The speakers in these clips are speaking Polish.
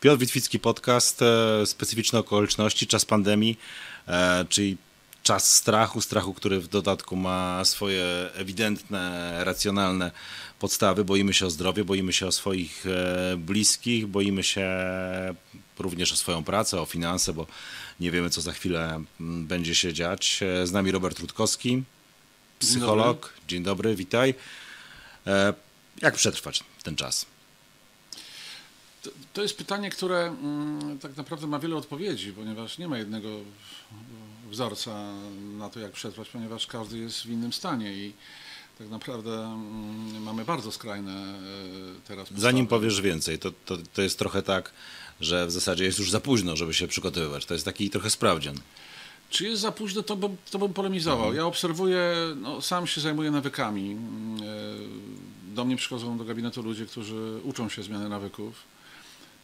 Piotr Witwicki Podcast, e, specyficzne okoliczności, czas pandemii, e, czyli czas strachu, strachu, który w dodatku ma swoje ewidentne, racjonalne podstawy. Boimy się o zdrowie, boimy się o swoich e, bliskich, boimy się również o swoją pracę, o finanse, bo nie wiemy, co za chwilę będzie się dziać. Z nami Robert Rutkowski, psycholog. Dzień dobry, Dzień dobry witaj. Jak przetrwać ten czas? To, to jest pytanie, które mm, tak naprawdę ma wiele odpowiedzi, ponieważ nie ma jednego wzorca na to, jak przetrwać, ponieważ każdy jest w innym stanie i tak naprawdę mm, mamy bardzo skrajne e, teraz. Postawy. Zanim powiesz więcej, to, to, to jest trochę tak, że w zasadzie jest już za późno, żeby się przygotowywać. To jest taki trochę sprawdzian. Czy jest za późno, to bym, to bym polemizował. Mhm. Ja obserwuję, no, sam się zajmuję nawykami. E, do mnie przychodzą do gabinetu ludzie, którzy uczą się zmiany nawyków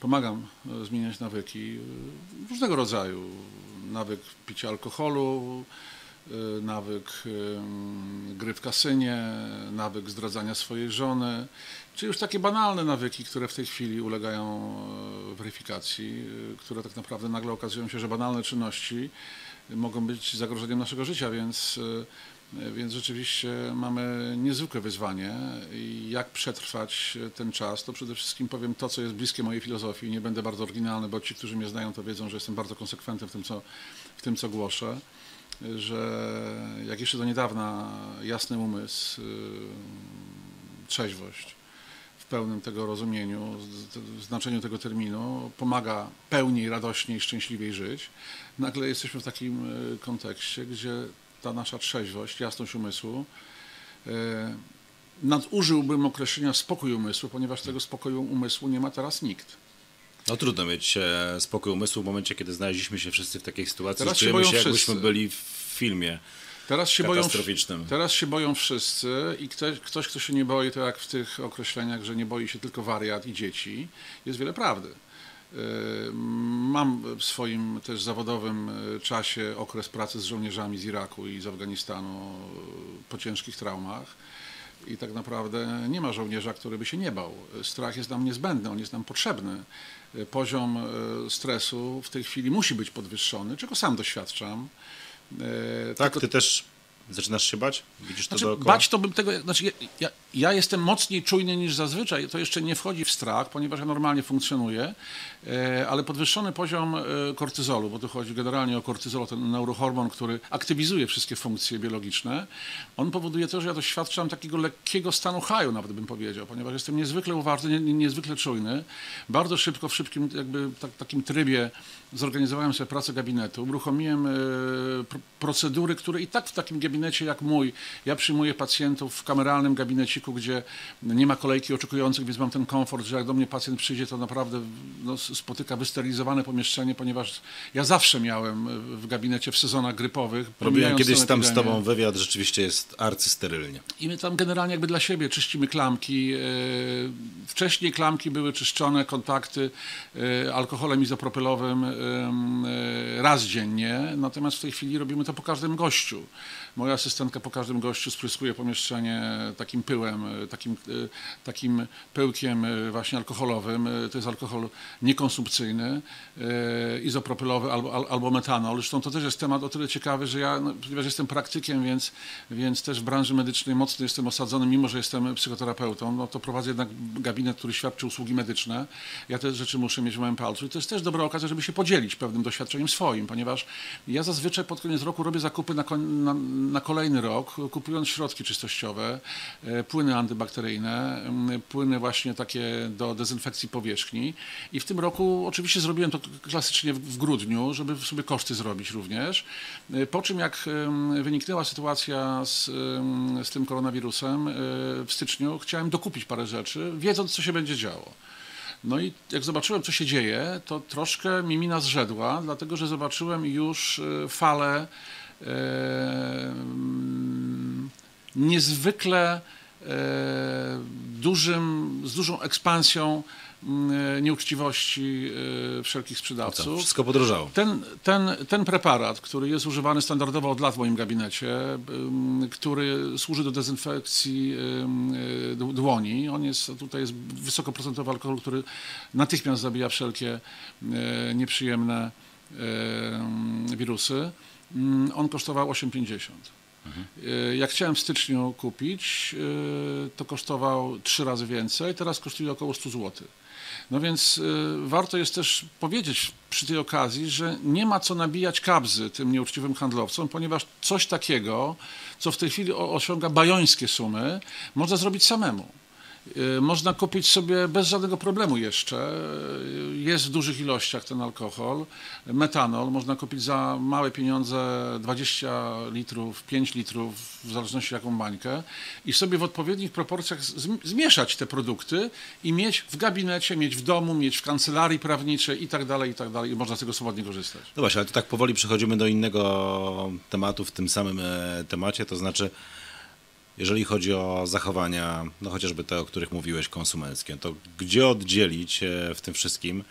pomagam e, zmieniać nawyki e, różnego rodzaju. Nawyk picia alkoholu, e, nawyk gry w kasynie, nawyk zdradzania swojej żony, czy już takie banalne nawyki, które w tej chwili ulegają weryfikacji, które tak naprawdę nagle okazują się, że banalne czynności mogą być zagrożeniem naszego życia, więc więc rzeczywiście mamy niezwykłe wyzwanie. I jak przetrwać ten czas, to przede wszystkim powiem to, co jest bliskie mojej filozofii. Nie będę bardzo oryginalny, bo ci, którzy mnie znają, to wiedzą, że jestem bardzo konsekwentny w tym, co, w tym, co głoszę. Że jak jeszcze do niedawna jasny umysł, trzeźwość w pełnym tego rozumieniu, znaczeniu tego terminu pomaga pełniej, radośniej, szczęśliwiej żyć. Nagle jesteśmy w takim kontekście, gdzie ta nasza trzeźwość, jasność umysłu. E, nadużyłbym określenia spokój umysłu, ponieważ tego spokoju umysłu nie ma teraz nikt. No trudno mieć e, spokój umysłu w momencie, kiedy znaleźliśmy się wszyscy w takiej sytuacji, teraz się, boją się jakbyśmy byli w filmie teraz się katastroficznym. Boją, teraz się boją wszyscy i ktoś, ktoś, kto się nie boi, to jak w tych określeniach, że nie boi się tylko wariat i dzieci, jest wiele prawdy. E, mam w swoim też zawodowym e, czasie okres pracy z żołnierzami z Iraku i z Afganistanu e, po ciężkich traumach. I tak naprawdę nie ma żołnierza, który by się nie bał. Strach jest nam niezbędny, on jest nam potrzebny. Poziom stresu w tej chwili musi być podwyższony, czego sam doświadczam. Tak, Tylko... ty też Zaczynasz się bać? Widzisz to znaczy, dookoła? Bać to bym tego... Znaczy, ja, ja, jestem mocniej czujny niż zazwyczaj. To jeszcze nie wchodzi w strach, ponieważ ja normalnie funkcjonuję, e, ale podwyższony poziom e, kortyzolu, bo tu chodzi generalnie o kortyzol, ten neurohormon, który aktywizuje wszystkie funkcje biologiczne, on powoduje to, że ja doświadczam takiego lekkiego stanu haju, nawet bym powiedział, ponieważ jestem niezwykle uważny, nie, niezwykle czujny. Bardzo szybko, w szybkim jakby tak, takim trybie zorganizowałem sobie pracę gabinetu, uruchomiłem e, procedury, które i tak w takim gabinecie jak mój, ja przyjmuję pacjentów w kameralnym gdzie nie ma kolejki oczekujących, więc mam ten komfort, że jak do mnie pacjent przyjdzie, to naprawdę no, spotyka wysterylizowane pomieszczenie, ponieważ ja zawsze miałem w gabinecie w sezonach grypowych. Robiłem kiedyś tam z tobą wywiad, rzeczywiście jest arcysterylnie. I my tam generalnie jakby dla siebie czyścimy klamki. E, wcześniej klamki były czyszczone, kontakty e, alkoholem izopropylowym raz dziennie, natomiast w tej chwili robimy to po każdym gościu. Moja asystentka po każdym gościu spryskuje pomieszczenie takim pyłem, takim, takim pyłkiem właśnie alkoholowym. To jest alkohol niekonsumpcyjny, e, izopropylowy albo, albo metanol. Zresztą to też jest temat o tyle ciekawy, że ja, no, ponieważ jestem praktykiem, więc, więc też w branży medycznej mocno jestem osadzony, mimo że jestem psychoterapeutą, no to prowadzę jednak gabinet, który świadczy usługi medyczne. Ja te rzeczy muszę mieć w moim palcu i to jest też dobra okazja, żeby się podzielić pewnym doświadczeniem swoim, ponieważ ja zazwyczaj pod koniec roku robię zakupy na, na, na kolejny rok, kupując środki czystościowe, e, płyny antybakteryjne, płyny właśnie takie do dezynfekcji powierzchni i w tym roku oczywiście zrobiłem to klasycznie w grudniu, żeby sobie koszty zrobić również. E, po czym jak wyniknęła sytuacja z, z tym koronawirusem e, w styczniu, chciałem dokupić parę rzeczy, wiedząc co się będzie działo. No i jak zobaczyłem, co się dzieje, to troszkę mi mina zrzedła, dlatego że zobaczyłem już falę niezwykle dużym, z dużą ekspansją mm, nieuczciwości e, wszelkich sprzedawców. Wszystko podrożało. Ten, ten, ten preparat, który jest używany standardowo od lat w moim gabinecie, który służy do dezynfekcji dłoni, on jest, tutaj jest wysokoprocentowy alkohol, który natychmiast zabija wszelkie nieprzyjemne wirusy. Ym, On kosztował 8,50. Y, Jak chciałem w styczniu kupić, y, to kosztował trzy razy więcej, teraz kosztuje około 100 zł. No więc y, warto jest też powiedzieć przy tej okazji, że nie ma co nabijać kabzy tym nieuczciwym handlowcom, ponieważ coś takiego, co w tej chwili osiąga bajońskie sumy, można zrobić samemu. Y, Można kupić sobie bez żadnego problemu jeszcze. y, Jest w dużych ilościach ten alkohol. Metanol można kupić za małe pieniądze 20 litrów, 5 litrów, w zależności jaką bańkę i sobie w odpowiednich proporcjach zm- zmieszać te produkty i mieć w gabinecie, mieć w domu, mieć w kancelarii prawniczej i tak dalej, i tak dalej. I można z tego swobodnie korzystać. No właśnie, ale to tak powoli przechodzimy do innego tematu w tym samym e, temacie, to znaczy jeżeli chodzi o zachowania, no chociażby te, o których mówiłeś, konsumenckie, to gdzie oddzielić w tym wszystkim?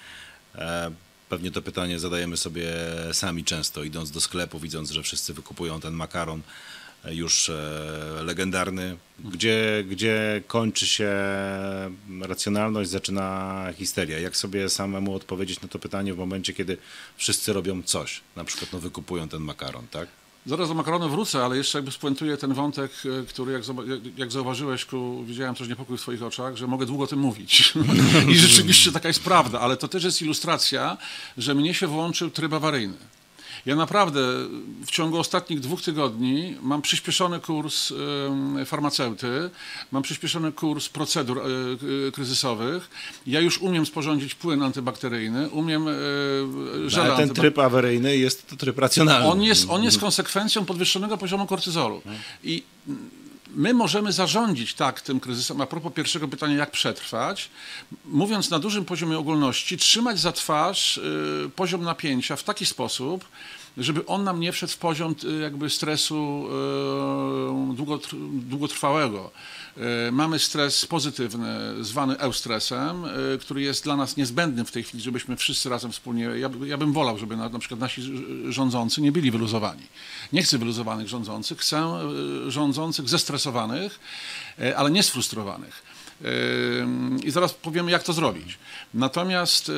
E, Pewnie to pytanie zadajemy sobie sami często, idąc do sklepu, widząc, że wszyscy wykupują ten makaron e, już e, legendarny. Gdzie, gdzie kończy się racjonalność, zaczyna histeria? Jak sobie samemu odpowiedzieć na to pytanie w momencie, kiedy wszyscy robią coś? Na przykład no, wykupują ten makaron, tak? Zaraz do makaronu wrócę, ale jeszcze jakby spuentuję ten wątek, e, który jak, zauważyłeś, ku, widziałem też niepokój w twoich oczach, że mogę długo o tym mówić. I rzeczywiście taka jest prawda, ale to też jest ilustracja, że mnie się włączył tryb awaryjny. Ja naprawdę w ciągu ostatnich dwóch tygodni mam przyspieszony kurs farmaceuty, mam przyspieszony kurs procedur e, kryzysowych. Ja już umiem sporządzić płyn antybakteryjny, umiem e, No, ale ten tryb awaryjny jest to tryb racjonalny. on jest, on jest konsekwencją podwyższonego poziomu kortyzolu. I mm, my możemy zarządzić tak tym kryzysem, a propos pierwszego pytania, jak przetrwać, mówiąc na dużym poziomie ogólności, trzymać za twarz y, poziom napięcia w taki sposób, żeby on nam nie wszedł w poziom y, jakby stresu y, długotr- długotrwałego. Y, Mamy stres pozytywny, zwany eustresem, y, który jest dla nas niezbędny w tej chwili, żebyśmy wszyscy razem wspólnie, ja, ja bym wolał, żeby na, na przykład nasi rządzący nie byli wyluzowani. Nie chcę wyluzowanych rządzących, chcę y, rządzących zestresowanych, ale nie sfrustrowanych. I zaraz powiemy, jak to zrobić. Natomiast y,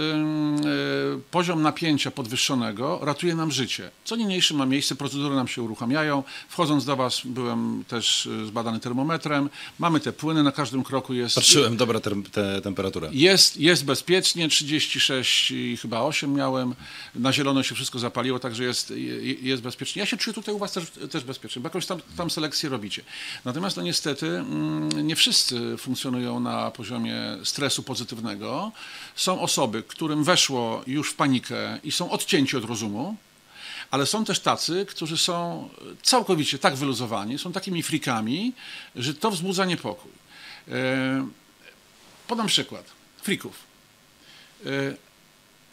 poziom napięcia podwyższonego ratuje nam życie. Co niniejsze ma miejsce, procedury nam się uruchamiają. Wchodząc do Was, byłem też y, zbadany termometrem. Mamy te płyny, na każdym kroku jest. Patrzyłem, dobra ter- te, temperatura. Jest, jest bezpiecznie, 36 i chyba 8 miałem, na zielono się wszystko zapaliło, także jest, je- jest bezpiecznie. Ja się czuję tutaj u Was też, też bezpiecznie, bo jakąś tam, tam selekcję robicie. Natomiast no niestety mm, nie wszyscy funkcjonują na poziomie stresu pozytywnego. Są osoby, którym weszło już w panikę i są odcięci od rozumu, ale są też tacy, którzy są całkowicie tak wyluzowani, są takimi frikami, że to wzbudza niepokój. E, Podam przykład. Frików. Y,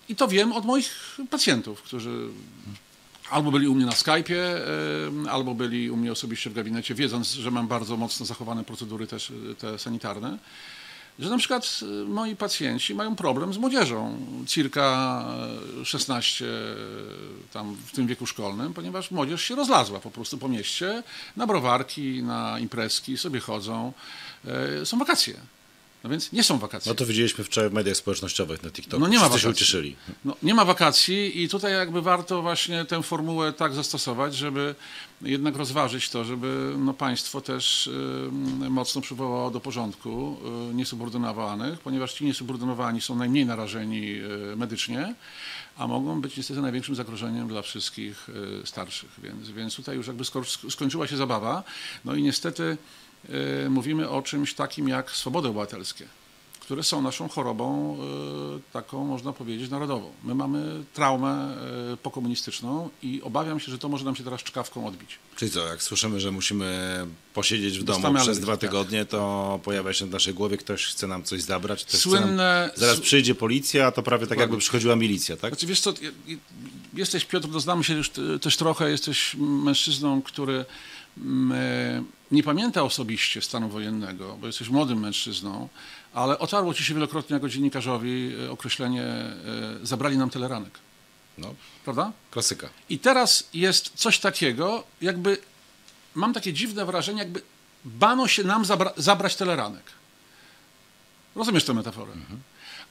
I to wiem od moich pacjentów, którzy albo byli u mnie na Skype'ie, albo byli u mnie osobiście w gabinecie, wiedząc, że mam bardzo mocno zachowane procedury też y, te sanitarne, że na przykład y, moi pacjenci mają problem z młodzieżą, circa y, 16 y, tam w tym wieku szkolnym, ponieważ młodzież się rozlazła po prostu po mieście na browarki, na imprezki, sobie chodzą. Y, Są wakacje. No więc nie są wakacje. No to widzieliśmy wczoraj w mediach społecznościowych na TikToku. No nie ma Wszyscy się wakacji. ucieszyli. No, nie ma wakacji i tutaj jakby warto właśnie tę formułę tak zastosować, żeby jednak rozważyć to, żeby no, państwo też y, mocno przywołało do porządku y, niesubordynowanych, ponieważ ci niesubordynowani są najmniej narażeni y, medycznie, a mogą być niestety największym zagrożeniem dla wszystkich y, starszych. Więc, więc tutaj już jakby sko- skończyła się zabawa. No i niestety mówimy o czymś takim jak swobody obywatelskie które są naszą chorobą y, taką, można powiedzieć, narodową. My mamy traumę y, pokomunistyczną i obawiam się, że to może nam się teraz czkawką odbić. Czyli co, jak słyszymy, że musimy posiedzieć w domu Dostamy przez dwa tak. tygodnie, to pojawia się w naszej głowie, ktoś chce nam coś zabrać. Słynne- Nam... Zaraz przyjdzie policja, a to prawie tak jakby przychodziła milicja, tak? Znaczy, wiesz co, je- je- jesteś Piotr, doznamy się już też trochę, jesteś mężczyzną, który mm, e, nie pamięta osobiście stanu wojennego, bo jesteś młodym mężczyzną, ale otarło ci się wielokrotnie jako dziennikarzowi e, określenie e, zabrali nam teleranek. No, Prawda? klasyka. I teraz jest coś takiego, jakby mam takie dziwne wrażenie, jakby bano się nam zabra zabrać teleranek. Rozumiesz tę metaforę?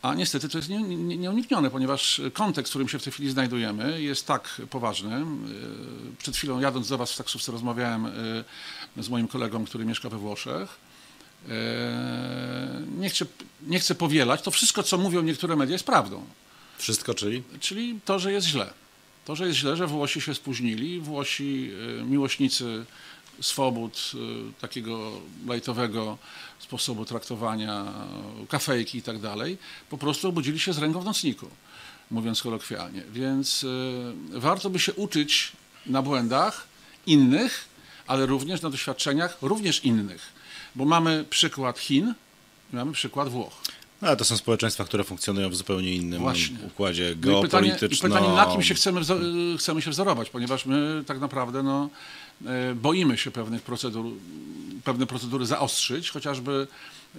A niestety to jest nie, nie, nieuniknione, ponieważ kontekst, w którym się w tej chwili znajdujemy, jest tak poważny. Yy, Przed chwilą jadąc do Was w taksówce rozmawiałem yy, z moim kolegą, który mieszka we Włoszech. Yy, Nie chcę, nie chcę powielać. To wszystko, co mówią niektóre media, jest prawdą. Wszystko, czyli? Czyli to, że jest źle. To, że jest źle, że Włosi się spóźnili, Włosi, miłośnicy swobód, y, takiego lajtowego sposobu traktowania, kafejki i tak dalej, po prostu obudzili się z ręką w nocniku, mówiąc kolokwialnie. Więc y, warto by się uczyć na błędach innych, ale również na doświadczeniach również innych. Bo mamy przykład Chin mamy przykład Włoch. No, ale to są społeczeństwa, które funkcjonują w zupełnie innym Właśnie. układzie No i pytanie, i geopolitycznym. pytanie, na kim się chcemy, chcemy się wzorować, ponieważ my tak naprawdę no, boimy się pewnych procedur, pewne procedury zaostrzyć, chociażby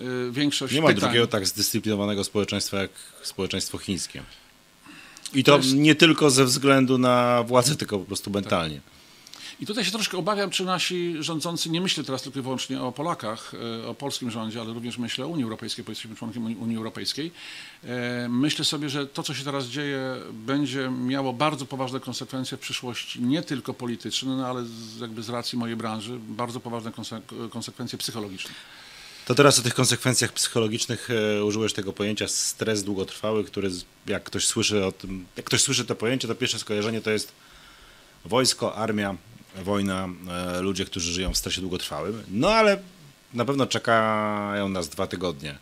y, większość Nie ma pytań... drugiego tak zdyscyplinowanego społeczeństwa jak społeczeństwo chińskie. I to, To jest- Tak. nie tylko ze względu na władzę, tylko po prostu mentalnie. I tutaj się troszkę obawiam, czy nasi rządzący, nie myślę teraz tylko i wyłącznie o Polakach, e, o polskim rządzie, ale również myślę o Unii Europejskiej, bo jesteśmy członkiem Unii- Europejskiej. E, Myślę sobie, że to, co się teraz dzieje, będzie miało bardzo poważne konsekwencje w przyszłości, nie tylko polityczne, no, ale jakby z racji mojej branży, bardzo poważne konse- konsekwencje psychologiczne. To teraz o tych konsekwencjach psychologicznych e, użyłeś tego pojęcia stres długotrwały, który jak ktoś słyszy o tym, jak ktoś słyszy to pojęcie, to pierwsze skojarzenie to jest wojsko, armia, wojna, e, ludzie, którzy żyją w stresie długotrwałym. No ale na pewno czekają nas dwa tygodnie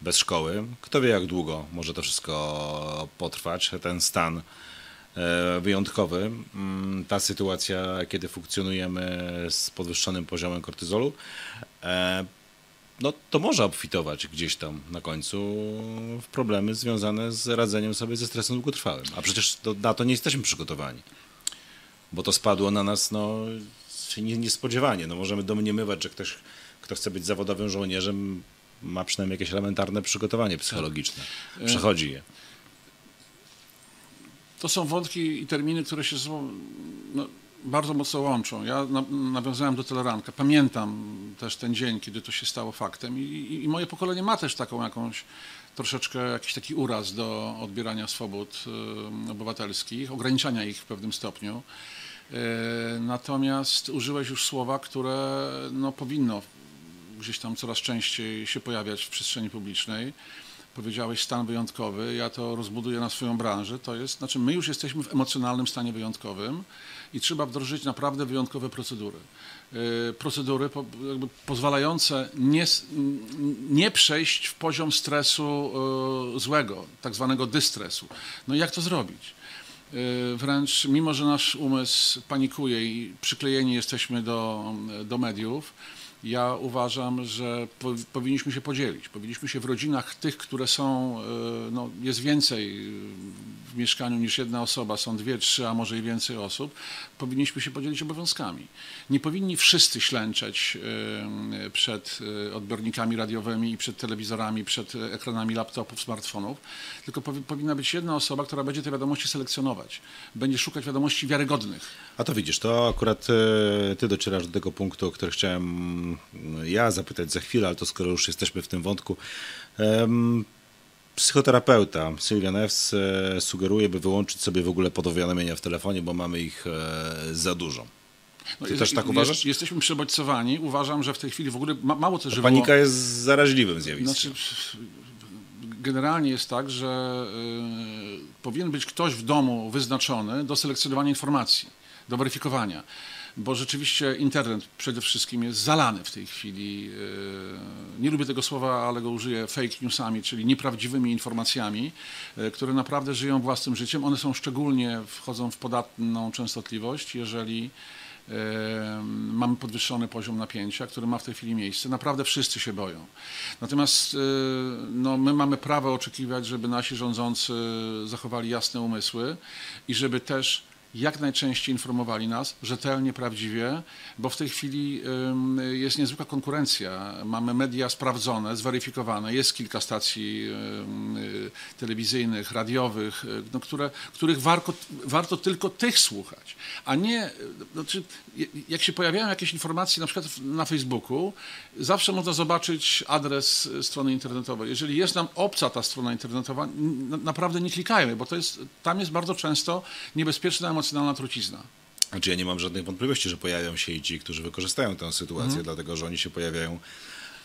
bez szkoły. Kto wie jak długo może to wszystko potrwać, ten stan e, wyjątkowy, Mm, ta sytuacja, kiedy funkcjonujemy z podwyższonym poziomem kortyzolu. E, no to może obfitować gdzieś tam na końcu w problemy związane z radzeniem sobie ze stresem długotrwałym. A przecież to, na to nie jesteśmy przygotowani. Bo to spadło na nas no, nie- niespodziewanie. No, możemy domniemywać, że ktoś, kto chce być zawodowym żołnierzem, ma przynajmniej jakieś elementarne przygotowanie psychologiczne. Przechodzi je. To są wątki i terminy, które się no, bardzo mocno łączą. Ja na, nawiązałem do Teleranka. Pamiętam też ten dzień, kiedy to się stało faktem i, i, i moje pokolenie ma też taką jakąś troszeczkę jakiś taki uraz do odbierania swobód y, obywatelskich, ograniczania ich w pewnym stopniu. Y, natomiast użyłeś już słowa, które no, powinno gdzieś tam coraz częściej się pojawiać w przestrzeni publicznej. Powiedziałeś stan wyjątkowy, ja to rozbuduję na swoją branżę. To jest, znaczy my już jesteśmy w emocjonalnym stanie wyjątkowym i trzeba wdrożyć naprawdę wyjątkowe procedury. Yy, Procedury po, pozwalające nie, nie przejść w poziom stresu yy, złego, tak zwanego dystresu. No i jak to zrobić? Yy, Wręcz mimo, że nasz umysł panikuje i przyklejeni jesteśmy do, do mediów, ja uważam, że po, powinniśmy się podzielić. Powinniśmy się w rodzinach tych, które są, yy, no, jest więcej yy, w mieszkaniu niż jedna osoba, są dwie, trzy, a może i więcej osób, powinniśmy się podzielić obowiązkami. Nie powinni wszyscy ślęczeć yy, przed odbiornikami radiowymi i przed telewizorami, przed ekranami laptopów, smartfonów, tylko powi- powinna być jedna osoba, która będzie te wiadomości selekcjonować. Będzie szukać wiadomości wiarygodnych. A to widzisz, to akurat e, ty docierasz do tego punktu, o który chciałem ja zapytać za chwilę, ale to skoro już jesteśmy w tym wątku. Psychoterapeuta Sylwia News e, sugeruje, by wyłączyć sobie w ogóle podowiadomienia w telefonie, bo mamy ich e, za dużo. No, Ty też tak uważasz? Jesteśmy przebodźcowani. Uważam, że w tej chwili w ogóle ma, mało też, Panika jest zaraźliwym zjawiskiem. Znaczy, generalnie jest tak, że y, powinien być ktoś w domu wyznaczony do selekcjonowania informacji, do weryfikowania. Bo rzeczywiście internet przede wszystkim jest zalany w tej chwili. y, Nie lubię tego słowa, ale go użyję fake newsami, czyli nieprawdziwymi informacjami, y, które naprawdę żyją własnym życiem. One są szczególnie, wchodzą w podatną częstotliwość, jeżeli e, mamy podwyższony poziom napięcia, który ma w tej chwili miejsce. Naprawdę wszyscy się boją. Natomiast e, no, my mamy prawo oczekiwać, żeby nasi rządzący zachowali jasne umysły i żeby też jak najczęściej informowali nas rzetelnie, prawdziwie, bo w tej chwili jest niezwykła konkurencja. Mamy media sprawdzone, zweryfikowane, jest kilka stacji y, telewizyjnych, radiowych, y, no, które, których warto, warto tylko tych słuchać, a nie, znaczy, jak się pojawiają jakieś informacje na przykład na Facebooku, zawsze można zobaczyć adres strony internetowej. Jeżeli jest nam obca ta strona internetowa, naprawdę nie klikajmy, bo to jest, tam jest bardzo często niebezpieczna, emocjonalna trucizna. Znaczy ja nie mam żadnych wątpliwości, że pojawią się i ci, którzy wykorzystają tę sytuację, Mhm. dlatego że oni się pojawiają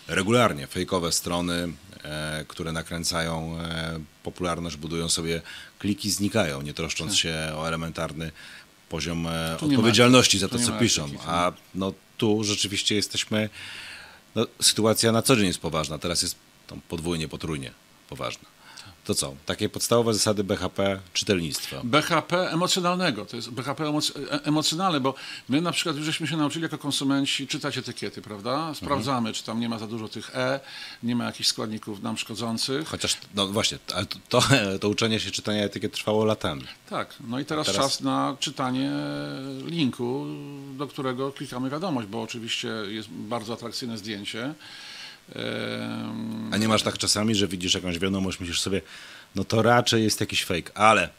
regularnie. Fejkowe strony, e, które nakręcają e, popularność, budują sobie kliki, znikają, nie troszcząc się o elementarny poziom e, Tak. Ma- odpowiedzialności za to, co piszą. A no, tu rzeczywiście jesteśmy... No, sytuacja na co dzień jest poważna, teraz jest podwójnie, potrójnie poważna. To co? Takie podstawowe zasady BHP czytelnictwa. BHP emocjonalnego, to jest BHP emoc- e- emocjonalne, bo my na przykład już żeśmy się nauczyli jako konsumenci czytać etykiety, prawda? Sprawdzamy, czy tam nie ma za dużo tych E, nie ma jakichś składników nam szkodzących. Chociaż, no właśnie, to, to uczenie się czytania etykiet trwało latami. Tak, no i teraz, teraz- czas na czytanie linku, do którego klikamy wiadomość, bo oczywiście jest bardzo atrakcyjne zdjęcie. A nie masz tak czasami, że widzisz jakąś wiadomość, myślisz sobie, no to raczej jest jakiś fake, ale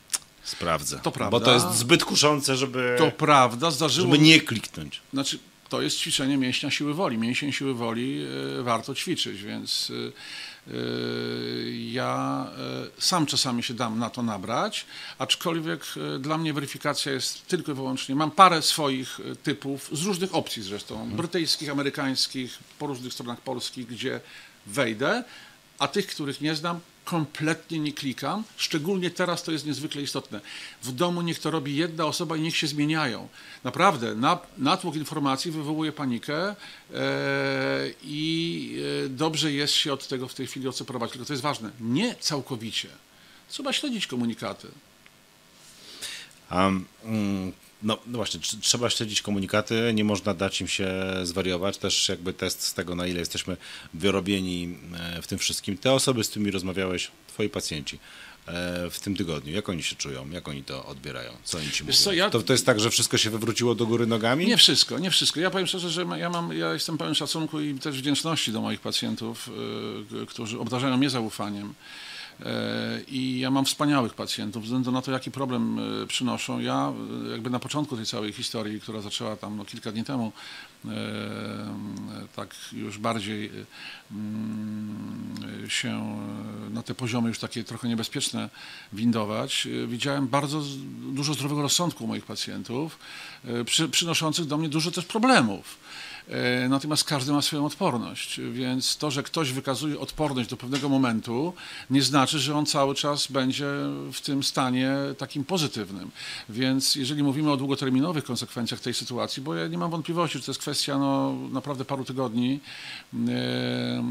sprawdzę. To prawda. Bo to jest zbyt kuszące, żeby, To prawda, zdarzyło żeby nie kliknąć. Znaczy, to jest ćwiczenie mięśnia siły woli. Mięsień siły woli e, warto ćwiczyć, więc e, ja e, sam czasami się dam na to nabrać, aczkolwiek e, dla mnie weryfikacja jest tylko i wyłącznie, mam parę swoich typów, z różnych opcji zresztą, brytyjskich, amerykańskich, po różnych stronach polskich, gdzie wejdę, a tych, których nie znam, kompletnie nie klikam. Szczególnie teraz to jest niezwykle istotne. W domu niech to robi jedna osoba i niech się zmieniają. Naprawdę, na, natłok informacji wywołuje panikę e, i e, dobrze jest się od tego w tej chwili odseparować. Tylko to jest ważne, nie całkowicie. Trzeba śledzić komunikaty. A, mm, no, no właśnie, tr- trzeba śledzić komunikaty, nie można dać im się zwariować. Też jakby test z tego, na ile jesteśmy wyrobieni e, w tym wszystkim. Te osoby, z którymi rozmawiałeś, twoi pacjenci e, w tym tygodniu, jak oni się czują, jak oni to odbierają, co oni ci mówią? Co, ja- to, to jest tak, że wszystko się wywróciło do góry nogami? Nie wszystko, nie wszystko. Ja powiem szczerze, że ja, mam, ja jestem pełen szacunku i też wdzięczności do moich pacjentów, y, którzy obdarzają mnie zaufaniem. E, I ja mam wspaniałych pacjentów, ze względu na to, jaki problem y, przynoszą. Ja y, jakby na początku tej całej historii, która zaczęła tam no, kilka dni temu, e, tak już bardziej mm, się na te poziomy już takie trochę niebezpieczne windować, widziałem bardzo dużo zdrowego rozsądku moich pacjentów, przy, przynoszących do mnie dużo też problemów. E, Natomiast każdy ma swoją odporność, więc to, że ktoś wykazuje odporność do pewnego momentu, nie znaczy, że on cały czas będzie w tym stanie takim pozytywnym. Więc jeżeli mówimy o długoterminowych konsekwencjach tej sytuacji, bo ja nie mam wątpliwości, że to jest kwestia no, naprawdę paru tygodni e, e,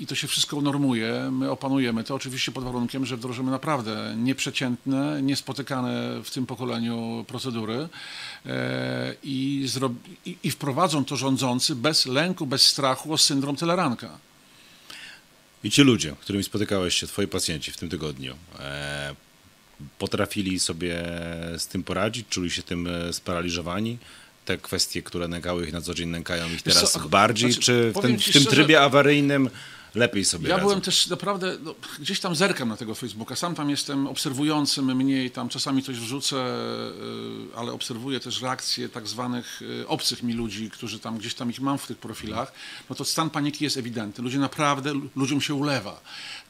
i to się wszystko unormuje, my opanujemy to, oczywiście pod warunkiem, że wdrożymy naprawdę nieprzeciętne, niespotykane w tym pokoleniu procedury i, i wprowadzą to rządzący bez lęku, bez strachu o syndrom Teleranka. I ci ludzie, którymi spotykałeś się, twoi pacjenci w tym tygodniu, e, potrafili sobie z tym poradzić, czuli się tym e, sparaliżowani? Te kwestie, które nękały ich na co dzień, nękają ich teraz co, bardziej, znaczy, czy w, ten, w tym szczerze- trybie awaryjnym lepiej sobie Ja radzą? byłem też naprawdę, no, gdzieś tam zerkam na tego Facebooka, sam tam jestem obserwującym mniej, tam czasami coś wrzucę, y, ale obserwuję też reakcje tak zwanych y, obcych mi ludzi, którzy tam gdzieś tam ich mam w tych profilach, no to stan paniki jest ewidentny. Ludzie naprawdę, ludziom się ulewa.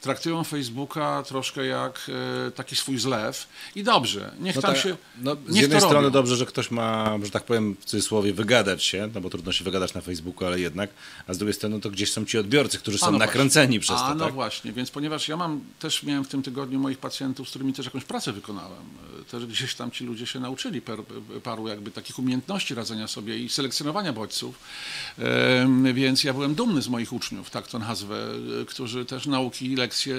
Traktują Facebooka troszkę jak y, taki swój zlew i dobrze, niech No tam tak, się, no, z jednej strony robią. dobrze, że ktoś ma, że tak powiem w cudzysłowie, wygadać się, no bo trudno się wygadać na Facebooku, ale jednak, a z drugiej strony to gdzieś są ci odbiorcy, którzy są A, no nakręceni właśnie. przez A, to, no tak? właśnie, więc ponieważ ja mam, też miałem w tym tygodniu moich pacjentów, z którymi też jakąś pracę wykonałem, e, też gdzieś tam ci ludzie się nauczyli paru jakby takich umiejętności radzenia sobie i selekcjonowania bodźców, więc ja byłem dumny z moich uczniów, tak to nazwę, e, którzy też nauki, lekcje,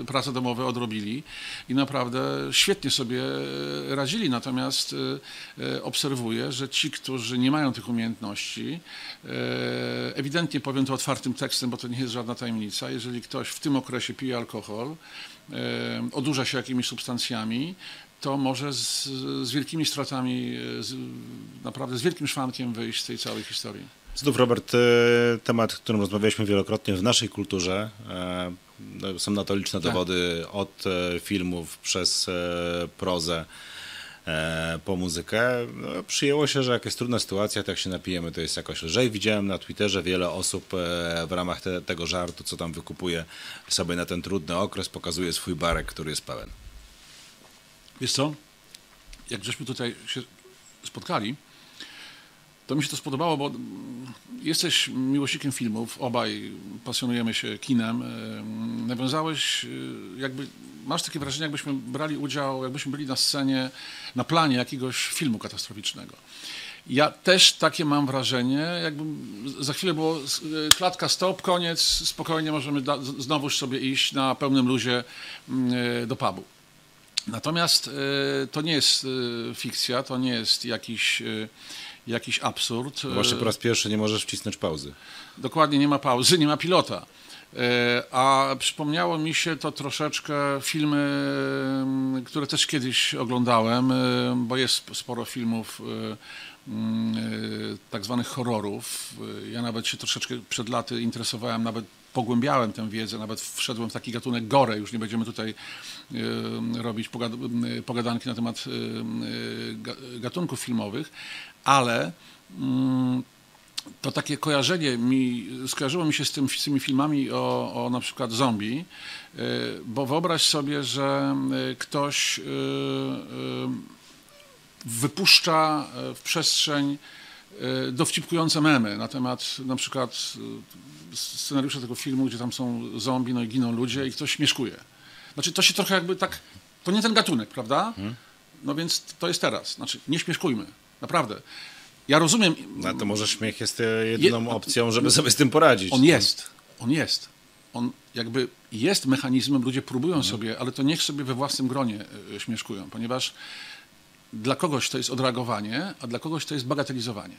e, prace domowe odrobili i naprawdę świetnie sobie e, radzili, natomiast e, obserwuję, że ci, którzy nie mają tych umiejętności, ewidentnie powiem to otwartym tekstem, bo to nie jest żadna tajemnica, jeżeli ktoś w tym okresie pije alkohol, odurza się jakimiś substancjami, to może z, z wielkimi stratami, z, naprawdę z wielkim szwankiem wyjść z tej całej historii. Znów, Robert, e, temat, o którym rozmawialiśmy wielokrotnie w naszej kulturze. E, no, są na to liczne tak. dowody od e, filmów przez prozę po muzykę. No, przyjęło się, że jak jest trudna sytuacja, to jak się napijemy, to jest jakoś lżej. Widziałem na Twitterze wiele osób w ramach te, tego żartu, co tam wykupuje sobie na ten trudny okres, pokazuje swój barek, który jest pełen. Wiesz co? Jak żeśmy tutaj się spotkali, to mi się to spodobało, bo jesteś miłośnikiem filmów, obaj pasjonujemy się kinem. Nawiązałeś, jakby, masz takie wrażenie, jakbyśmy brali udział, jakbyśmy byli na scenie, na planie jakiegoś filmu katastroficznego. Ja też takie mam wrażenie, jakby za chwilę było klatka stop, koniec, spokojnie możemy znowuż sobie iść na pełnym luzie do pubu. Natomiast to nie jest fikcja, to nie jest jakiś jakiś absurd. Właśnie po raz pierwszy nie możesz wcisnąć pauzy. Dokładnie, nie ma pauzy, nie ma pilota. E, a przypomniało mi się to troszeczkę filmy, które też kiedyś oglądałem, e, bo jest sporo filmów e, tak zwanych horrorów. Ja nawet się troszeczkę przed laty interesowałem, nawet pogłębiałem tę wiedzę, nawet wszedłem w taki gatunek gore, już nie będziemy tutaj robić pogadanki na temat gatunków filmowych, ale mm, to takie kojarzenie mi, skojarzyło mi się z, tym, z tymi filmami o, o na przykład zombie, y, bo wyobraź sobie, że y, ktoś y, wypuszcza w przestrzeń dowcipkujące memy na temat na przykład scenariusza tego filmu, gdzie tam są zombie, no i giną ludzie i ktoś śmieszkuje. Znaczy to się trochę jakby tak, to nie ten gatunek, prawda? Hmm. No więc to jest teraz. Znaczy nie śmieszkujmy. Naprawdę. Ja rozumiem. No to może śmiech jest jedyną je, opcją, żeby sobie z tym poradzić. On jest. On jest. On jakby jest mechanizmem, ludzie próbują mhm. sobie, ale to niech sobie we własnym gronie e, śmieszkują, ponieważ dla kogoś to jest odreagowanie, a dla kogoś to jest bagatelizowanie.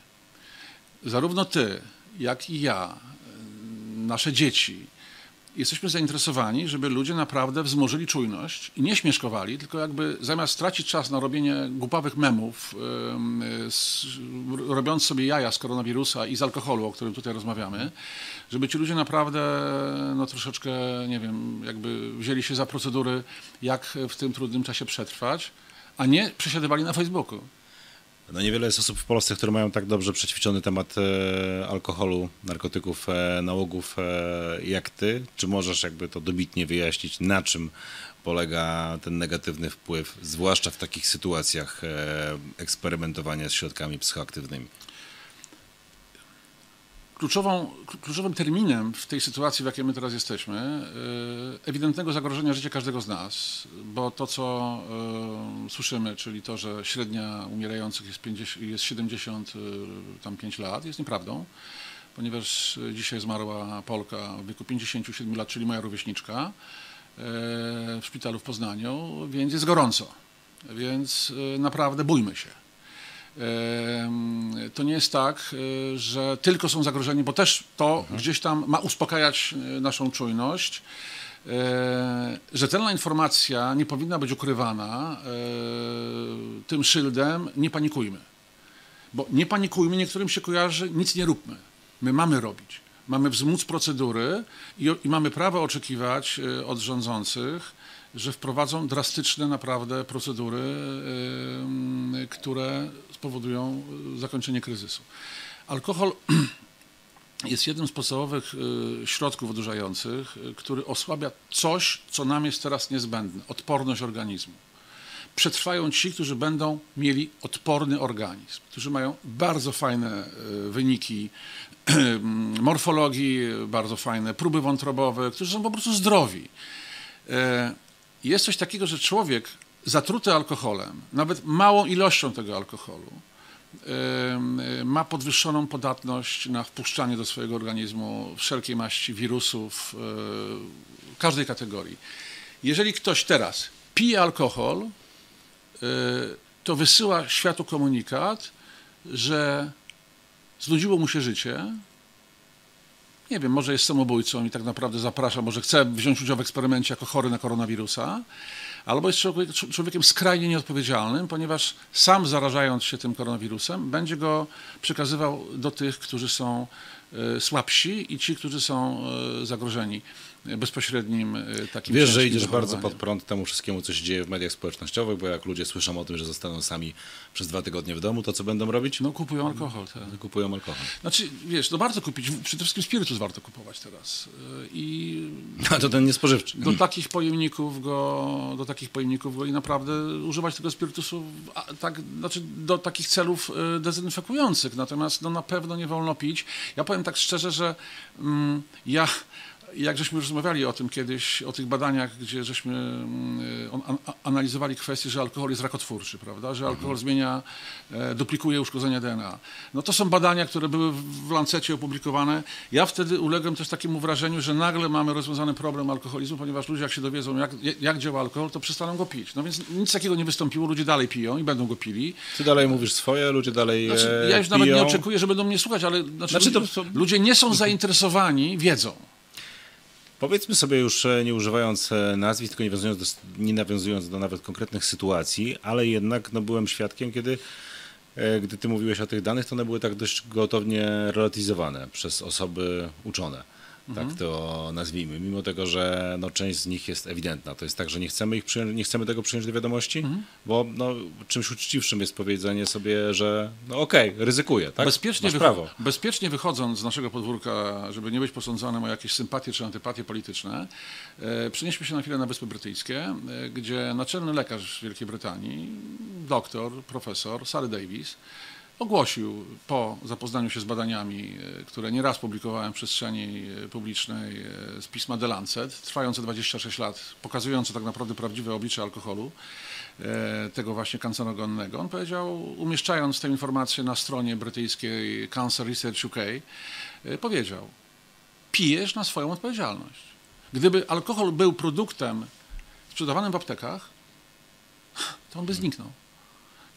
Zarówno ty, jak i ja, e, nasze dzieci, jesteśmy zainteresowani, żeby ludzie naprawdę wzmożyli czujność i nie śmieszkowali, tylko jakby zamiast tracić czas na robienie głupawych memów, robiąc sobie jaja z koronawirusa i z alkoholu, o którym tutaj rozmawiamy, żeby ci ludzie naprawdę no troszeczkę, nie wiem, jakby wzięli się za procedury, jak w tym trudnym czasie przetrwać, a nie przesiadywali na Facebooku. No niewiele jest osób w Polsce, które mają tak dobrze przećwiczony temat e, alkoholu, narkotyków, e, nałogów e, jak ty. Czy możesz jakby to dobitnie wyjaśnić, na czym polega ten negatywny wpływ, zwłaszcza w takich sytuacjach e, eksperymentowania z środkami psychoaktywnymi? Kluczową, kluczowym terminem w tej sytuacji, w jakiej my teraz jesteśmy, e, ewidentnego zagrożenia życia każdego z nas, bo to, co y, słyszymy, czyli to, że średnia umierających jest, 50, jest 75 lat, jest nieprawdą, ponieważ dzisiaj zmarła Polka w wieku 57 lat, czyli moja rówieśniczka, y, w szpitalu w Poznaniu, więc jest gorąco. Więc y, naprawdę bójmy się to nie jest tak, e, że tylko są zagrożeni, bo też to mhm. gdzieś tam ma uspokajać e, naszą czujność. E, rzetelna informacja nie powinna być ukrywana tym szyldem nie panikujmy. Bo nie panikujmy, niektórym się kojarzy, nic nie róbmy. My mamy robić. Mamy wzmóc procedury i, i mamy prawo oczekiwać od rządzących, że wprowadzą drastyczne naprawdę procedury, które spowodują e, zakończenie kryzysu. Alkohol jest jednym z podstawowych e, środków odurzających, e, który osłabia coś, co nam jest teraz niezbędne odporność organizmu. Przetrwają ci, którzy będą mieli odporny organizm, którzy mają bardzo fajne wyniki morfologii, bardzo fajne próby wątrobowe, którzy są po prostu zdrowi. Jest coś takiego, że człowiek zatruty alkoholem, nawet małą ilością tego alkoholu, ma podwyższoną podatność na wpuszczanie do swojego organizmu wszelkiej maści wirusów każdej kategorii. Jeżeli ktoś teraz pije alkohol, e, to wysyła światu komunikat, że znudziło mu się życie nie wiem, może jest samobójcą i tak naprawdę zaprasza, może chce wziąć udział w eksperymencie jako chory na koronawirusa, albo jest człowiek, człowiekiem skrajnie nieodpowiedzialnym, ponieważ sam zarażając się tym koronawirusem, będzie go przekazywał do tych, którzy są słabsi i ci, którzy są e, zagrożeni bezpośrednim e, takim Wiesz, że idziesz bardzo pod prąd temu wszystkiemu, co się dzieje w mediach społecznościowych, bo jak ludzie słyszą o tym, że zostaną sami przez dwa tygodnie w domu, to co będą robić? No kupują alkohol. Tak. Kupują alkohol. Znaczy, wiesz, no warto kupić, przede wszystkim spirytus warto kupować teraz. E, I A to ten niespożywczy. Do takich pojemników go, do takich pojemników go i naprawdę używać tego spirytusu tak, znaczy do takich celów e, dezynfekujących. Natomiast no, na pewno nie wolno pić. Ja powiem tak szczerze, że mm, ja jak żeśmy rozmawiali o tym kiedyś, o tych badaniach, gdzie żeśmy mm, analizowali kwestię, że alkohol jest rakotwórczy, prawda? że alkohol mhm. zmienia, e, duplikuje uszkodzenia DNA. No to są badania, które były w Lancecie opublikowane. Ja wtedy uległem też takiemu wrażeniu, że nagle mamy rozwiązany problem alkoholizmu, ponieważ ludzie jak się dowiedzą, jak, jak działa alkohol, to przestaną go pić. No więc nic takiego nie wystąpiło, ludzie dalej piją i będą go pili. Ty dalej mówisz swoje, ludzie dalej znaczy, Ja już piją. nawet nie oczekuję, że będą mnie słuchać, ale znaczy, znaczy ludzie, to... ludzie nie są zainteresowani wiedzą. Powiedzmy sobie już, e, nie używając e, nazwisk, tylko nie, nawiązując do, nie nawiązując do nawet konkretnych sytuacji, ale jednak no, byłem świadkiem, kiedy e, gdy ty mówiłeś o tych danych, to one były tak dość gotownie relatyzowane przez osoby uczone tak to nazwijmy, mimo tego, że no, część z nich jest ewidentna. To jest tak, że nie chcemy, ich przyjąć, nie chcemy tego przyjąć do wiadomości, mhm. bo no, czymś uczciwszym jest powiedzenie sobie, że no okej, okay, ryzykuję, tak? Bezpiecznie, prawo. bezpiecznie wychodząc z naszego podwórka, żeby nie być posądzonym o jakieś sympatie czy antypatie polityczne, e, przenieśmy się na chwilę na Wyspy Brytyjskie, e, gdzie naczelny lekarz Wielkiej Brytanii, doktor, profesor Sary Davis, ogłosił po zapoznaniu się z badaniami, e, które nieraz publikowałem w przestrzeni e, publicznej e, z pisma The Lancet, trwające 26 lat, pokazujące tak naprawdę prawdziwe oblicze alkoholu, tego właśnie kancerogennego. On powiedział, umieszczając tę informację na stronie brytyjskiej Cancer Research UK, powiedział, pijesz na swoją odpowiedzialność. Gdyby alkohol był produktem sprzedawanym w aptekach, to on by zniknął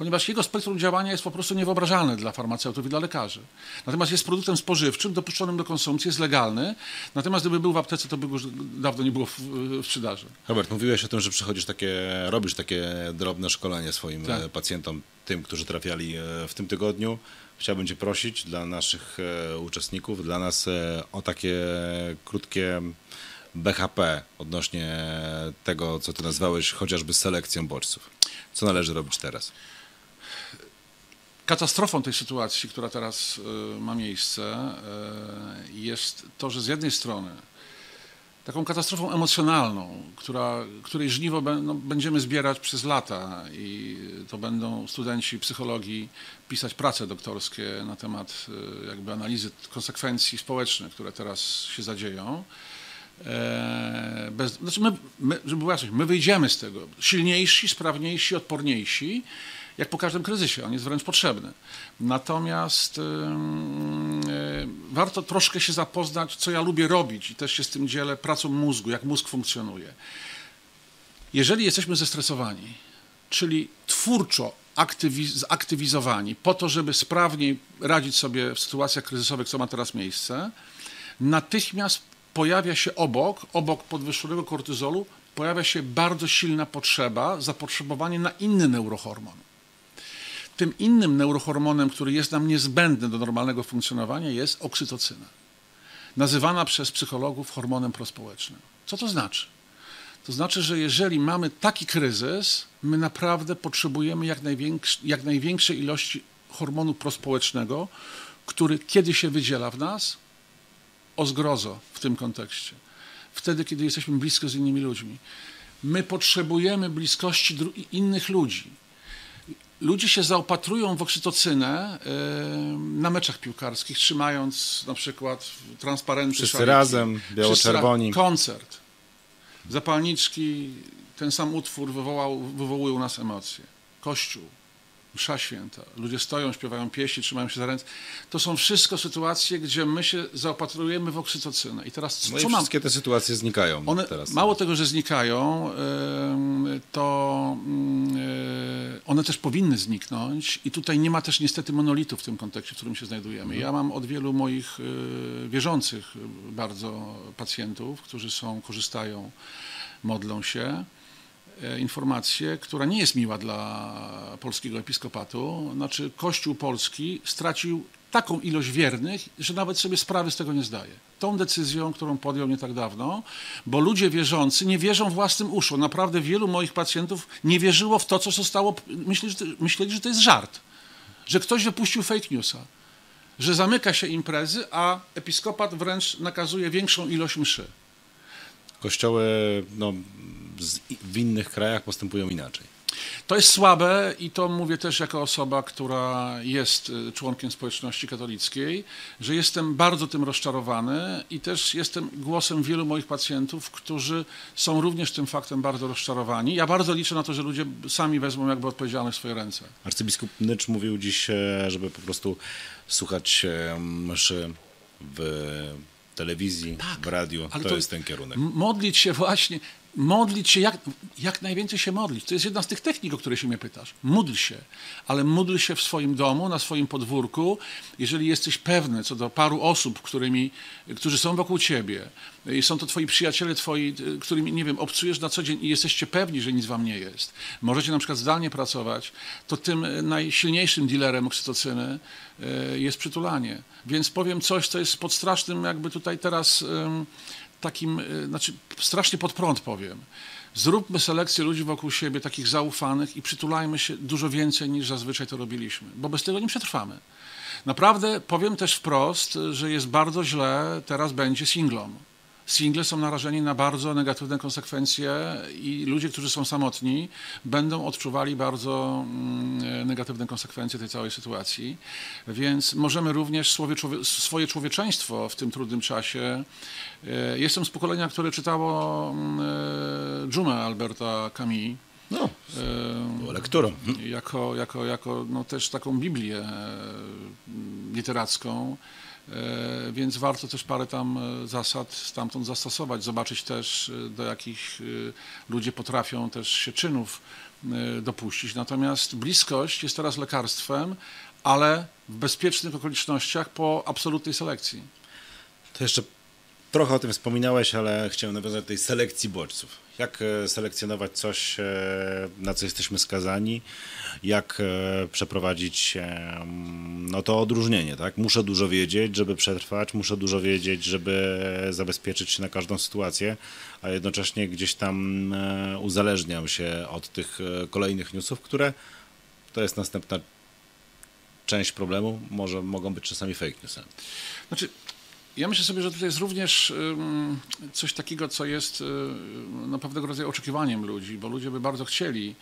ponieważ jego spektrum działania jest po prostu niewyobrażalne dla farmaceutów i dla lekarzy. Natomiast jest produktem spożywczym, dopuszczonym do konsumpcji, jest legalny, natomiast gdyby był w aptece, to by go już dawno nie było w, w sprzedaży. Robert, mówiłeś o tym, że przychodzisz takie, robisz takie drobne szkolenie swoim tak. E, pacjentom, tym, którzy trafiali e, w tym tygodniu. Chciałbym Cię prosić dla naszych e, uczestników, dla nas o takie krótkie BHP odnośnie tego, co Ty nazwałeś chociażby selekcją bodźców. Co należy robić teraz? Katastrofą tej sytuacji, która teraz y, ma miejsce, y, jest to, że z jednej strony taką katastrofą emocjonalną, która, której żniwo no, będziemy zbierać przez lata i to będą studenci psychologii pisać prace doktorskie na temat y, jakby analizy konsekwencji społecznych, które teraz się zadzieją. E, bez, znaczy my, my, żeby była coś, my wyjdziemy z tego silniejsi, sprawniejsi, odporniejsi, jak po każdym kryzysie, on jest wręcz potrzebny. Natomiast yy, yy, warto troszkę się zapoznać, co ja lubię robić i też się z tym dzielę, pracą mózgu, jak mózg funkcjonuje. Jeżeli jesteśmy zestresowani, czyli twórczo zaktywizowani po to, żeby sprawniej radzić sobie w sytuacjach kryzysowych, co ma teraz miejsce, natychmiast pojawia się obok, obok podwyższonego kortyzolu, pojawia się bardzo silna potrzeba, zapotrzebowanie na inny neurohormon tym innym neurohormonem, który jest nam niezbędny do normalnego funkcjonowania, jest oksytocyna. Nazywana przez psychologów hormonem prospołecznym. Co to znaczy? To znaczy, że jeżeli mamy taki kryzys, my naprawdę potrzebujemy jak, jak największej ilości hormonu prospołecznego, który kiedy się wydziela w nas, o zgrozo w tym kontekście. Wtedy, kiedy jesteśmy blisko z innymi ludźmi. My potrzebujemy bliskości innych ludzi ludzie się zaopatrują w oksytocynę na meczach piłkarskich, trzymając na przykład transparenty. Wszyscy szaliki. razem, biało-czerwoni. Koncert. Zapalniczki, ten sam utwór wywołał, wywołuje u nas emocje. Kościół, msza święta. Ludzie stoją, śpiewają pieśni, trzymają się za ręce. To są wszystko sytuacje, gdzie my się zaopatrujemy w oksytocynę. I teraz no co i wszystkie mam? te sytuacje znikają One, teraz. Mało tego, że znikają, to one też powinny zniknąć i tutaj nie ma też niestety monolitu w tym kontekście, w którym się znajdujemy. Ja mam od wielu moich y, wierzących bardzo pacjentów, którzy są, korzystają, modlą się, informację, która nie jest miła dla polskiego episkopatu. Znaczy Kościół polski stracił taką ilość wiernych, że nawet sobie sprawy z tego nie zdaje. Tą decyzją, którą podjął nie tak dawno, bo ludzie wierzący nie wierzą własnym uszom. Naprawdę wielu moich pacjentów nie wierzyło w to, co zostało. Myśleli, że to, myśleli, że to jest żart, że ktoś wypuścił fake newsa, że zamyka się imprezy, a episkopat wręcz nakazuje większą ilość mszy. Kościoły no, w innych krajach postępują inaczej. To jest słabe i to mówię też jako osoba, która jest y, członkiem społeczności katolickiej, że jestem bardzo tym rozczarowany i też jestem głosem wielu moich pacjentów, którzy są również tym faktem bardzo rozczarowani. Ja bardzo liczę na to, że ludzie sami wezmą jakby odpowiedzialność w swoje ręce. Arcybiskup Nycz mówił dziś, e, żeby po prostu słuchać e, mszy w telewizji, tak, w radiu. To, to, jest ten kierunek. Modlić się właśnie modlić się, jak, jak najwięcej się modlić. To jest jedna z tych technik, o które się mnie pytasz. Módl się, ale módl się w swoim domu, na swoim podwórku. Jeżeli jesteś pewny co do paru osób, którymi, którzy są wokół ciebie i są to twoi przyjaciele, twoi, którymi, nie wiem, obcujesz na co dzień i jesteście pewni, że nic wam nie jest. Możecie na przykład zdalnie pracować, to tym najsilniejszym dealerem oksytocyny e, jest przytulanie. Więc powiem coś, co jest pod strasznym jakby tutaj teraz takim, e, znaczy strasznie pod prąd powiem. Zróbmy selekcję ludzi wokół siebie, takich zaufanych i przytulajmy się dużo więcej niż zazwyczaj to robiliśmy, bo bez tego nie przetrwamy. Naprawdę powiem też wprost, że jest bardzo źle teraz będzie singlom single są narażeni na bardzo negatywne konsekwencje i ludzie, którzy są samotni, będą odczuwali bardzo mm, negatywne konsekwencje tej całej sytuacji. Więc możemy również swoje człowieczeństwo w tym trudnym czasie. E, jestem z pokolenia, które czytało mm, e, Dżumę Alberta Camus. No, e, lekturą. Jako, jako, jako no, też taką Biblię literacką. E, więc warto też parę tam e, zasad stamtąd zastosować, zobaczyć też e, do jakich ludzie potrafią też się czynów dopuścić. Natomiast bliskość jest teraz lekarstwem, ale w bezpiecznych okolicznościach po absolutnej selekcji. To jeszcze trochę o tym wspominałeś, ale chciałem nawiązać do tej selekcji bodźców jak e, selekcjonować coś, e, na co jesteśmy skazani, jak e, przeprowadzić no to odróżnienie, tak? Muszę dużo wiedzieć, żeby przetrwać, muszę dużo wiedzieć, żeby zabezpieczyć się na każdą sytuację, a jednocześnie gdzieś tam uzależniam się od tych kolejnych newsów, które to jest następna część problemu, może mogą być czasami fake newsem. Znaczy, ja myślę sobie, że tutaj jest również coś takiego, co jest no, pewnego rodzaju oczekiwaniem ludzi, bo ludzie by bardzo chcieli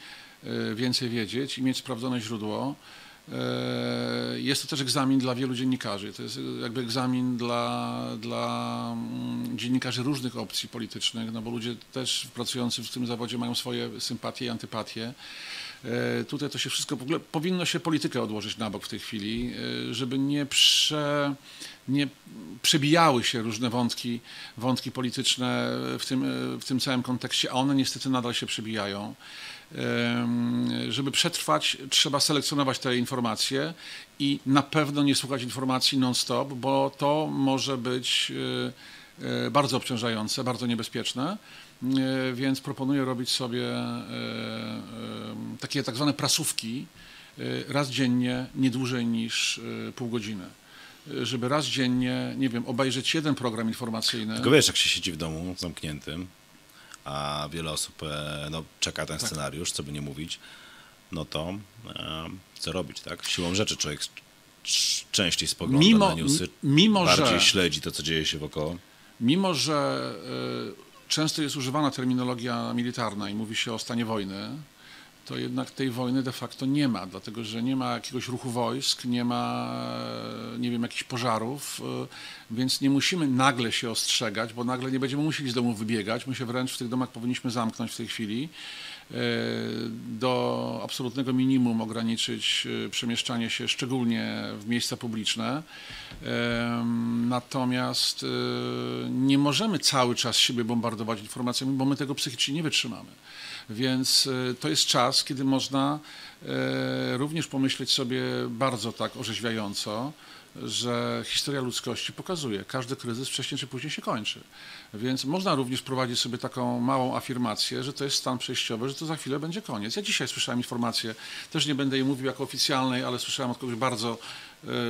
y, więcej wiedzieć i mieć sprawdzone źródło. Y, jest to też egzamin dla wielu dziennikarzy. To jest jakby egzamin dla, dla mm, dziennikarzy różnych opcji politycznych, no bo ludzie też pracujący w tym zawodzie mają swoje sympatie i antypatie. Y, tutaj to się wszystko, w ogóle powinno się politykę odłożyć na bok w tej chwili, żeby nie prze nie przebijały się różne wątki, wątki polityczne w tym, w tym całym kontekście, a one niestety nadal się przebijają. Żeby przetrwać, trzeba selekcjonować te informacje i na pewno nie słuchać informacji non-stop, bo to może być e, e, bardzo obciążające, bardzo niebezpieczne. E, więc proponuję robić sobie takie tak zwane prasówki raz dziennie, nie dłużej niż pół godziny żeby raz dziennie, nie wiem, obejrzeć jeden program informacyjny. Tylko wiesz, jak się siedzi w domu zamkniętym, a wiele osób e, no, czeka ten tak. scenariusz, co by nie mówić, no to e, co robić, tak? Siłą rzeczy człowiek częściej spogląda mimo, na newsy, mimo, bardziej że, śledzi to, co dzieje się wokoło. Mimo, że y, często jest używana terminologia militarna i mówi się o stanie wojny, to jednak tej wojny de facto nie ma, dlatego że nie ma jakiegoś ruchu wojsk, nie ma, nie wiem, jakichś pożarów, y, więc nie musimy nagle się ostrzegać, bo nagle nie będziemy musieli z domu wybiegać. My się wręcz w tych domach powinniśmy zamknąć w tej chwili, do absolutnego minimum ograniczyć y, przemieszczanie się, szczególnie w miejsca publiczne. Natomiast nie możemy cały czas siebie bombardować informacjami, bo my tego psychicznie nie wytrzymamy. Więc e, to jest czas, kiedy można e, również pomyśleć sobie bardzo tak orzeźwiająco, że historia ludzkości pokazuje, każdy kryzys wcześniej czy później się kończy. Więc można również prowadzić sobie taką małą afirmację, że to jest stan przejściowy, że to za chwilę będzie koniec. Ja dzisiaj słyszałem informację, też nie będę jej mówił jako oficjalnej, ale słyszałem od kogoś bardzo e,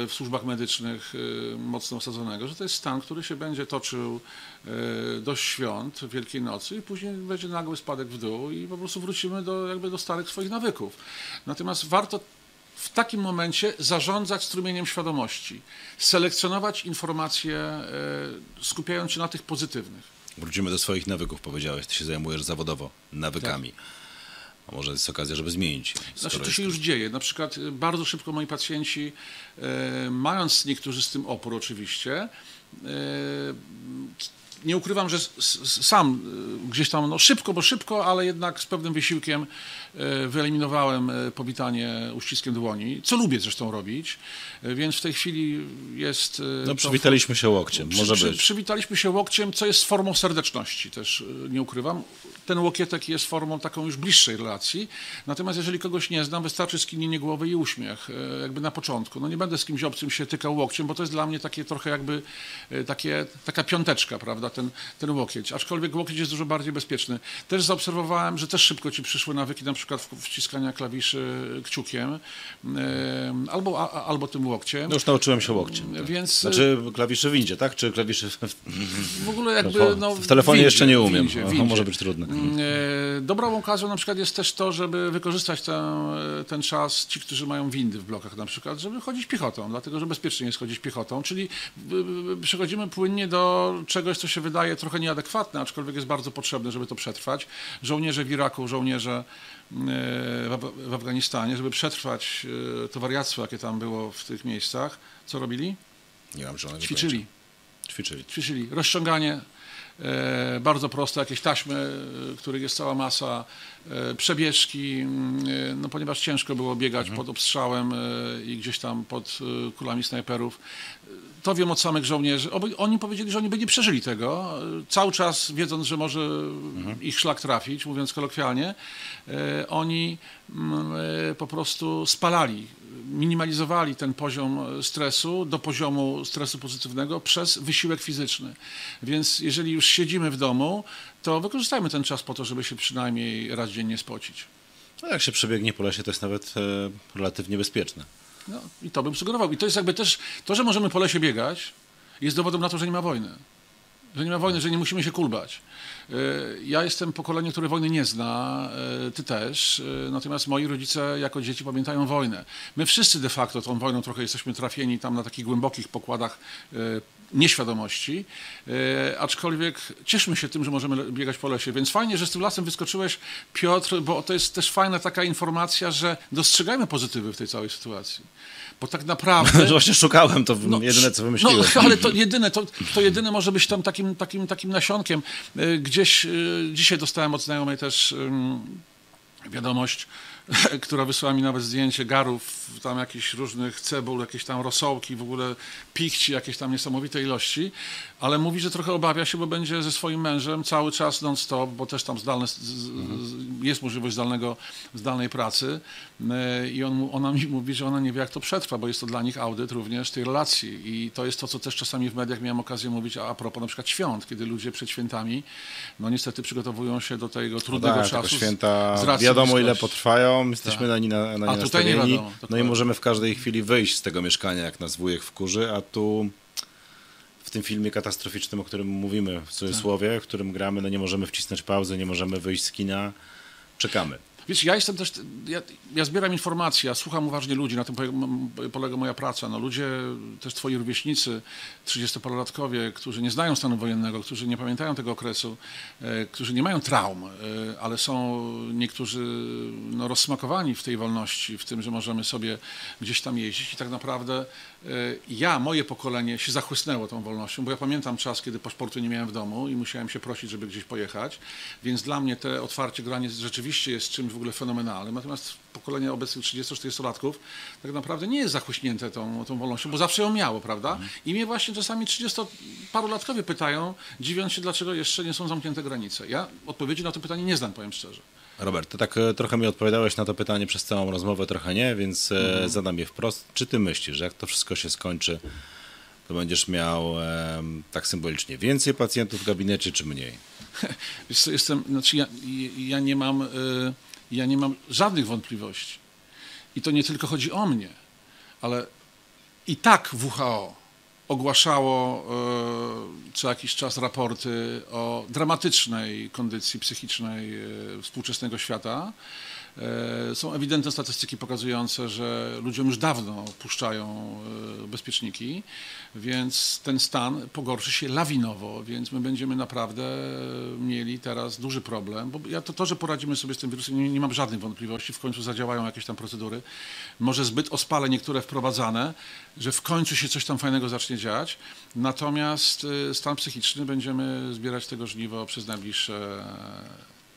w służbach medycznych e, mocno osadzonego, że to jest stan, który się będzie toczył e, do świąt Wielkiej Nocy i później będzie nagły spadek w dół i po prostu wrócimy do, jakby do starych swoich nawyków. Natomiast warto w takim momencie zarządzać strumieniem świadomości, selekcjonować informacje, e, skupiając się na tych pozytywnych. Wrócimy do swoich nawyków, powiedziałeś, ty się zajmujesz zawodowo nawykami. A może jest okazja, żeby zmienić. Znaczy, to się już dzieje. Na przykład e, bardzo szybko moi pacjenci, e, mając niektórzy z tym opór oczywiście, nie ukrywam, że sam e, gdzieś tam no szybko, bo szybko, ale jednak z pewnym wysiłkiem e, wyeliminowałem e, powitanie uściskiem dłoni, co lubię zresztą robić, więc w tej chwili jest... No przywitaliśmy się łokciem, może przy- być. Przywitaliśmy się łokciem, co jest formą serdeczności, też y, nie ukrywam. Ten łokietek jest formą taką już bliższej relacji. Natomiast jeżeli kogoś nie znam, wystarczy skinienie głowy i uśmiech, y, jakby na początku. No nie będę z kimś obcym się tykał łokciem, bo to jest dla mnie takie trochę jakby y, takie, taka piąteczka, prawda, ten, ten łokieć. Aczkolwiek łokieć jest dużo bardziej bezpieczny. Też zaobserwowałem, że też szybko ci przyszły nawyki na przykład wciskania klawiszy kciukiem y, albo, a, albo tym łokciem. No już nauczyłem się łokciem. tak. Więc Znaczy klawiszy w windzie, tak? Czy klawiszy w, w ogóle jakby... No, w telefonie windzie, jeszcze nie umiem. windzie, No, windzie. może być trudne. E, Dobrą okazją na przykład jest też to, żeby wykorzystać ten, ten czas, ci, którzy mają windy w blokach na przykład, żeby chodzić piechotą, dlatego że bezpiecznie jest chodzić piechotą, czyli y, y, przechodzimy płynnie do czegoś, co się wydaje trochę nieadekwatne, aczkolwiek jest bardzo potrzebne, żeby to przetrwać. Żołnierze w Iraku, żołnierze w, Af- w Afganistanie, żeby przetrwać to wariactwo, jakie tam było w tych miejscach, co robili? Nie mam żadnego Ćwiczyli. Ćwiczyli. ćwiczyli rozciąganie, e, bardzo proste, jakieś taśmy, e, których jest cała masa, e, przebieżki, mm, e, no ponieważ ciężko było biegać pod obstrzałem e, i gdzieś tam pod e, kulami snajperów. To wiem od samych żołnierzy. Oni powiedzieli, że oni by nie przeżyli tego, cały czas wiedząc, że może ich szlak trafić, mówiąc kolokwialnie. E, Oni mm, e, po prostu spalali minimalizowali ten poziom stresu do poziomu stresu pozytywnego przez wysiłek fizyczny. Więc jeżeli już siedzimy w domu, to wykorzystajmy ten czas po to, żeby się przynajmniej raz dziennie spocić. No jak się przebiegnie po lesie, to jest nawet e, relatywnie bezpieczne. No, I to bym sugerował. I to jest jakby też, to, że możemy po lesie biegać, jest dowodem na to, że nie ma wojny. Że nie ma wojny, że nie musimy się kulbać. E, Ja jestem pokoleniem, które wojny nie zna, e, ty też, e, natomiast moi rodzice jako dzieci pamiętają wojnę. My wszyscy de facto tą wojną trochę jesteśmy trafieni tam na takich głębokich pokładach nieświadomości, e, aczkolwiek cieszmy się tym, że możemy biegać po lesie. Więc fajnie, że z tym lasem wyskoczyłeś, Piotr, bo to jest też fajna taka informacja, że dostrzegajmy pozytywy w tej całej sytuacji. Bo tak naprawdę... Że właśnie szukałem, to jedyne co wymyśliłem. No, ale to jedyne, to, to jedyne może być tam takim, takim, takim nasionkiem. Y, Gdzieś y, dzisiaj dostałem od znajomej też wiadomość, która wysłała mi nawet zdjęcie garów, tam jakichś różnych cebul, jakieś tam rosołki, w ogóle pichci, jakieś tam niesamowite ilości, ale mówi, że trochę obawia się, bo będzie ze swoim mężem cały czas non-stop, bo też tam zdalne, z, z, jest możliwość zdalnego, zdalnej pracy. Y, i on, ona mi mówi, że ona nie wie, jak to przetrwa, bo jest to dla nich audyt również tej relacji. I to jest to, co też czasami w mediach miałem okazję mówić a, a propos na przykład świąt, kiedy ludzie przed świętami, no niestety przygotowują się do tego trudnego Tak, czasu. z- święta z racji wiadomo ile potrwają, jesteśmy Tak. na nie, na, na A nie tutaj nie wiadomo, no i możemy w każdej chwili wyjść z tego mieszkania, jak nas wujek wkurzy, a tu w tym filmie katastroficznym, o którym mówimy w cudzysłowie, Tak. w którym gramy, no nie możemy wcisnąć pauzy, nie możemy wyjść z kina, czekamy. Wiesz, ja jestem też, ja, ja zbieram informacje, ja słucham uważnie ludzi, na tym polega, moja praca. No, ludzie, też twoi rówieśnicy, 30-parolatkowie, którzy nie znają stanu wojennego, którzy nie pamiętają tego okresu, e, którzy nie mają traum, e, ale są niektórzy no, rozsmakowani w tej wolności, w tym, że możemy sobie gdzieś tam jeździć i tak naprawdę ja, moje pokolenie się zachłysnęło tą wolnością, bo ja pamiętam czas, kiedy paszportu nie miałem w domu i musiałem się prosić, żeby gdzieś pojechać, więc dla mnie te otwarcie granic rzeczywiście jest czymś w ogóle fenomenalnym, natomiast pokolenie obecnych 30-40-latków tak naprawdę nie jest zachłyśnięte tą, tą wolnością, bo zawsze ją miało, prawda? I mnie właśnie czasami 30-parolatkowie pytają, dziwiąc się, dlaczego jeszcze nie są zamknięte granice. Ja odpowiedzi na to pytanie nie znam, powiem szczerze. Robert, ty tak e, trochę mi odpowiadałeś na to pytanie przez całą rozmowę, trochę nie, więc mhm. zadam je wprost. Czy ty myślisz, że jak to wszystko się skończy, to będziesz miał e, tak symbolicznie więcej pacjentów w gabinecie, czy mniej? Wiesz co, jestem, znaczy ja, ja, nie mam, y, ja nie mam żadnych wątpliwości. I to nie tylko chodzi o mnie, ale i tak WHO ogłaszało y, co jakiś czas raporty o dramatycznej kondycji psychicznej y, współczesnego świata. E, są ewidentne statystyki pokazujące, że ludziom już dawno puszczają e, bezpieczniki, więc ten stan pogorszy się lawinowo, więc my będziemy naprawdę mieli teraz duży problem. Bo ja to, to że poradzimy sobie z tym wirusem, nie, nie mam żadnych wątpliwości. W końcu zadziałają jakieś tam procedury. Może zbyt ospale niektóre wprowadzane, że w końcu się coś tam fajnego zacznie dziać. Natomiast e, stan psychiczny będziemy zbierać tego żniwo przez najbliższe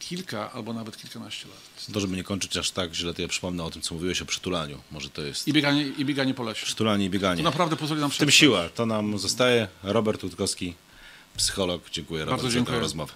kilka albo nawet kilkanaście lat. To, żeby nie kończyć aż tak źle, to ja przypomnę o tym, co mówiłeś o przytulaniu. Może to jest... I bieganie, i bieganie po lesie. Przytulanie i bieganie. To naprawdę pozwoli nam W tym siła. To nam zostaje. Robert Utkowski, psycholog. Dziękuję Robert, Bardzo dziękuję. za tę rozmowę.